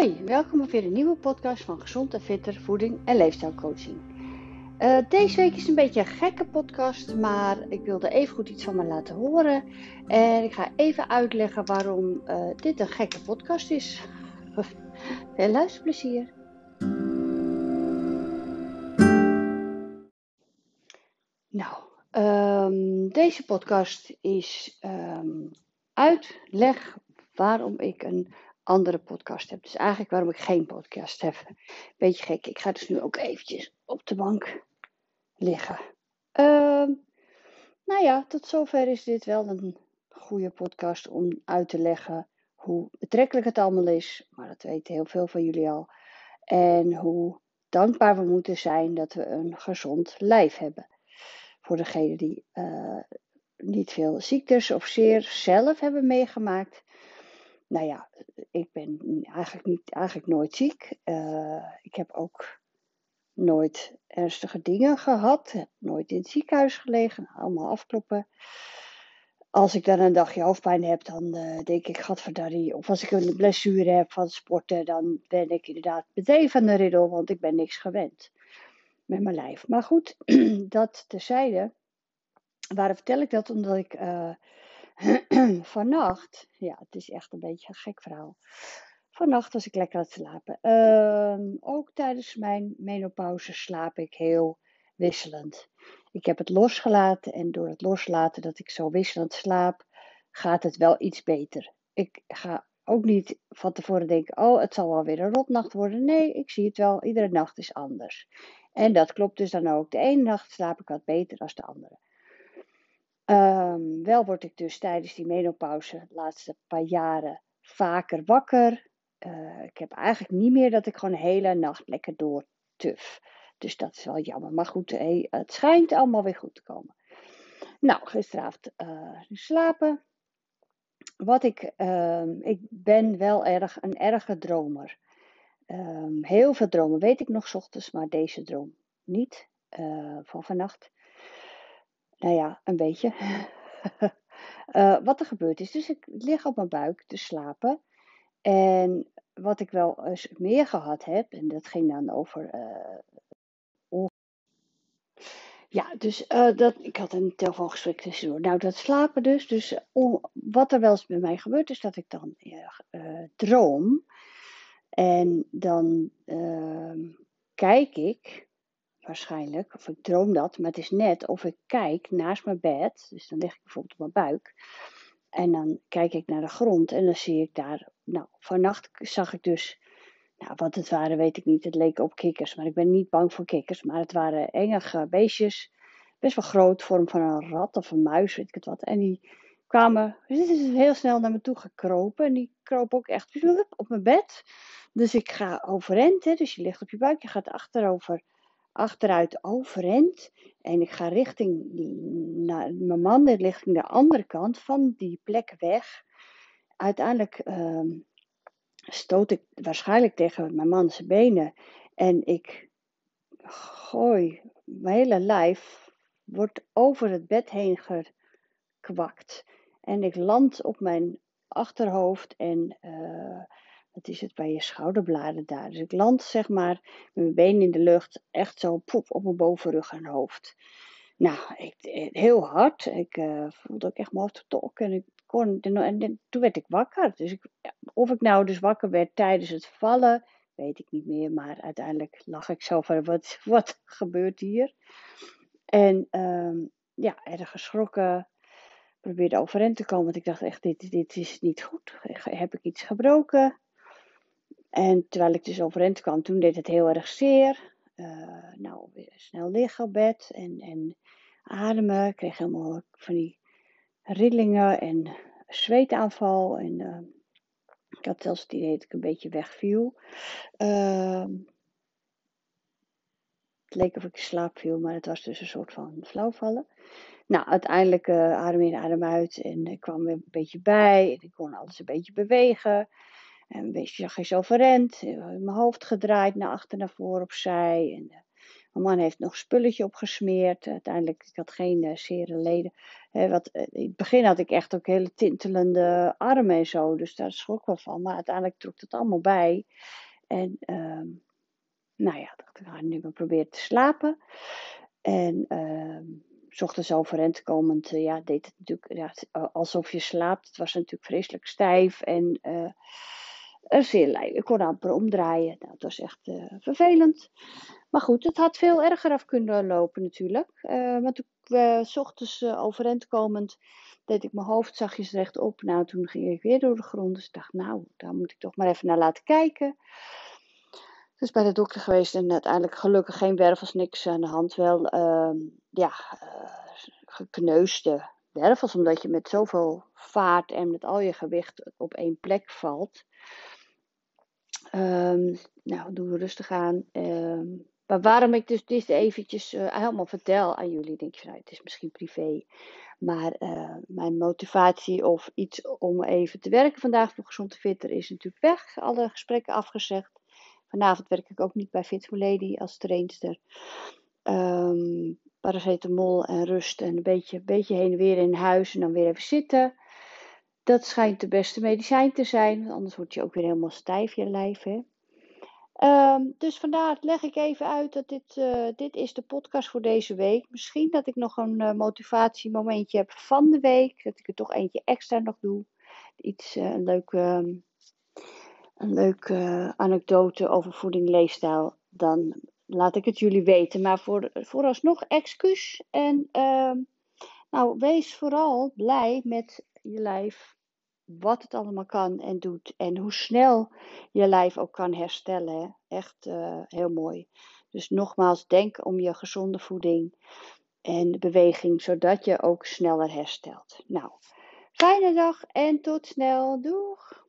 Hoi, welkom op weer een nieuwe podcast van Gezond en Fitter Voeding en Leefstijlcoaching. Uh, deze week is een beetje een gekke podcast, maar ik wilde even goed iets van me laten horen. En ik ga even uitleggen waarom uh, dit een gekke podcast is. Veel luisterplezier. Nou, um, deze podcast is um, uitleg waarom ik een andere podcast heb. Dus eigenlijk waarom ik geen podcast heb. Beetje gek. Ik ga dus nu ook eventjes op de bank liggen. Uh, nou ja, tot zover is dit wel een goede podcast om uit te leggen hoe betrekkelijk het allemaal is. Maar dat weten heel veel van jullie al. En hoe dankbaar we moeten zijn dat we een gezond lijf hebben. Voor degenen die uh, niet veel ziektes of zeer zelf hebben meegemaakt nou ja, ik ben eigenlijk, niet, eigenlijk nooit ziek. Uh, ik heb ook nooit ernstige dingen gehad. Heb nooit in het ziekenhuis gelegen. Allemaal afkloppen. Als ik dan een dagje hoofdpijn heb, dan uh, denk ik, gadverdarrie. Of als ik een blessure heb van sporten, dan ben ik inderdaad meteen van de riddel. Want ik ben niks gewend met mijn lijf. Maar goed, dat tezijde. Waarom vertel ik dat? Omdat ik... Uh, vannacht, ja, het is echt een beetje een gek verhaal. Vannacht was ik lekker aan het slapen. Uh, ook tijdens mijn menopauze slaap ik heel wisselend. Ik heb het losgelaten en door het loslaten dat ik zo wisselend slaap, gaat het wel iets beter. Ik ga ook niet van tevoren denken, oh, het zal wel weer een rotnacht worden. Nee, ik zie het wel, iedere nacht is anders. En dat klopt dus dan ook. De ene nacht slaap ik wat beter dan de andere. Um, wel word ik dus tijdens die menopauze de laatste paar jaren vaker wakker. Uh, ik heb eigenlijk niet meer dat ik gewoon de hele nacht lekker door tuf. Dus dat is wel jammer. Maar goed, het schijnt allemaal weer goed te komen. Nou, gisteravond uh, slapen. Wat ik, uh, ik ben wel erg een erge dromer. Um, heel veel dromen weet ik nog ochtends, maar deze droom niet uh, van vannacht nou ja, een beetje. uh, wat er gebeurd is. Dus ik lig op mijn buik te slapen. En wat ik wel eens meer gehad heb, en dat ging dan over. Uh, ja, dus uh, dat, ik had een telefoongesprek tussendoor. Nou, dat slapen dus. Dus wat er wel eens met mij gebeurt, is dat ik dan droom. En dan ehm, kijk ik waarschijnlijk, of ik droom dat, maar het is net of ik kijk naast mijn bed, dus dan lig ik bijvoorbeeld op mijn buik, en dan kijk ik naar de grond en dan zie ik daar, nou, vannacht zag ik dus, nou, wat het waren weet ik niet, het leek op kikkers, maar ik ben niet bang voor kikkers, maar het waren enge beestjes, best wel groot, vorm van een rat of een muis, weet ik het wat, en die kwamen heel snel naar me toe gekropen en die kropen ook echt op mijn bed. Dus ik ga overend, hè, dus je ligt op je buik, je gaat achterover achteruit overend. En ik ga richting naar mijn man, richting de andere kant van die plek weg. Uiteindelijk uh, stoot ik waarschijnlijk tegen mijn man zijn benen. En ik gooi, mijn hele lijf wordt over het bed heen gekwakt. En ik land op mijn achterhoofd en uh, dat is het bij je schouderbladen daar. Dus ik land zeg maar met mijn benen in de lucht echt zo poep op mijn bovenrug en hoofd. Nou, ik, heel hard. Ik uh, voelde ook echt mijn hoofd en ik kon, en toen werd ik wakker. Dus ik, of ik nou dus wakker werd tijdens het vallen, weet ik niet meer. Maar uiteindelijk lag ik zo van, wat, wat gebeurt hier? En um, ja, erg geschrokken. Probeerde overeind te komen, want ik dacht echt, dit, dit is niet goed. Heb ik iets gebroken? En terwijl ik dus overeind kwam, toen deed het heel erg zeer. Uh, nou, snel liggen op bed en, en ademen. Ik kreeg helemaal van die rillingen en zweetaanval. En uh, ik had zelfs het idee dat ik een beetje wegviel. Uh, het leek of ik in slaap viel, maar het was dus een soort van flauwvallen. Nou, uiteindelijk uh, adem in, adem uit en ik kwam weer een beetje bij. En ik kon alles een beetje bewegen. En een beetje zo verrend, eh, mijn hoofd gedraaid naar achter, naar voren, opzij. En, uh, Mijn man heeft nog spulletje opgesmeerd. Uiteindelijk, ik had geen uh, zere leden. wat, in het begin had ik echt ook hele tintelende armen en zo. Dus daar schrok wel van. Maar uiteindelijk trok het allemaal bij. En ehm, nou ja, dacht ik ga nu maar proberen te slapen. En uh, s ochtends overeind komend, ja, deed het natuurlijk ja, alsof je slaapt. Het was natuurlijk vreselijk stijf en zeer lijf. Ik kon amper omdraaien. Nou, het was echt uh, vervelend. Maar goed, het had veel erger af kunnen lopen natuurlijk. Uh, want toen we s ochtends overeind komend deed ik mijn hoofd zachtjes rechtop. Nou, toen ging ik weer door de grond. Dus ik dacht, nou, daar moet ik toch maar even naar laten kijken. Dus bij de dokter geweest en uiteindelijk gelukkig geen wervels, niks aan de hand. Wel, uh, ja, gekneusde wervels, omdat je met zoveel vaart en met al je gewicht op één plek valt. Um, nou, doen we rustig aan. Um, maar waarom ik dus dit eventjes uh, helemaal vertel aan jullie, denk je, nou, het is misschien privé. Maar uh, mijn motivatie of iets om even te werken vandaag voor Gezond te Fitter is natuurlijk weg. Alle gesprekken afgezegd. Vanavond werk ik ook niet bij Fit Lady als trainster. Um, paracetamol en rust en een beetje, beetje heen en weer in huis en dan weer even zitten. Dat schijnt de beste medicijn te zijn, anders word je ook weer helemaal stijf je lijf. Hè? Um, dus vandaar leg ik even uit dat dit, uh, dit is de podcast voor deze week. Misschien dat ik nog een uh, motivatiemomentje heb van de week. Dat ik er toch eentje extra nog doe. Iets, uh, een leuke... Um, een leuke anekdote over voeding, leefstijl, dan laat ik het jullie weten. Maar voor, vooralsnog excuus. En uh, nou, wees vooral blij met je lijf. Wat het allemaal kan en doet. En hoe snel je lijf ook kan herstellen. Echt uh, heel mooi. Dus nogmaals, denk om je gezonde voeding en beweging. Zodat je ook sneller herstelt. Nou, fijne dag en tot snel. Doei!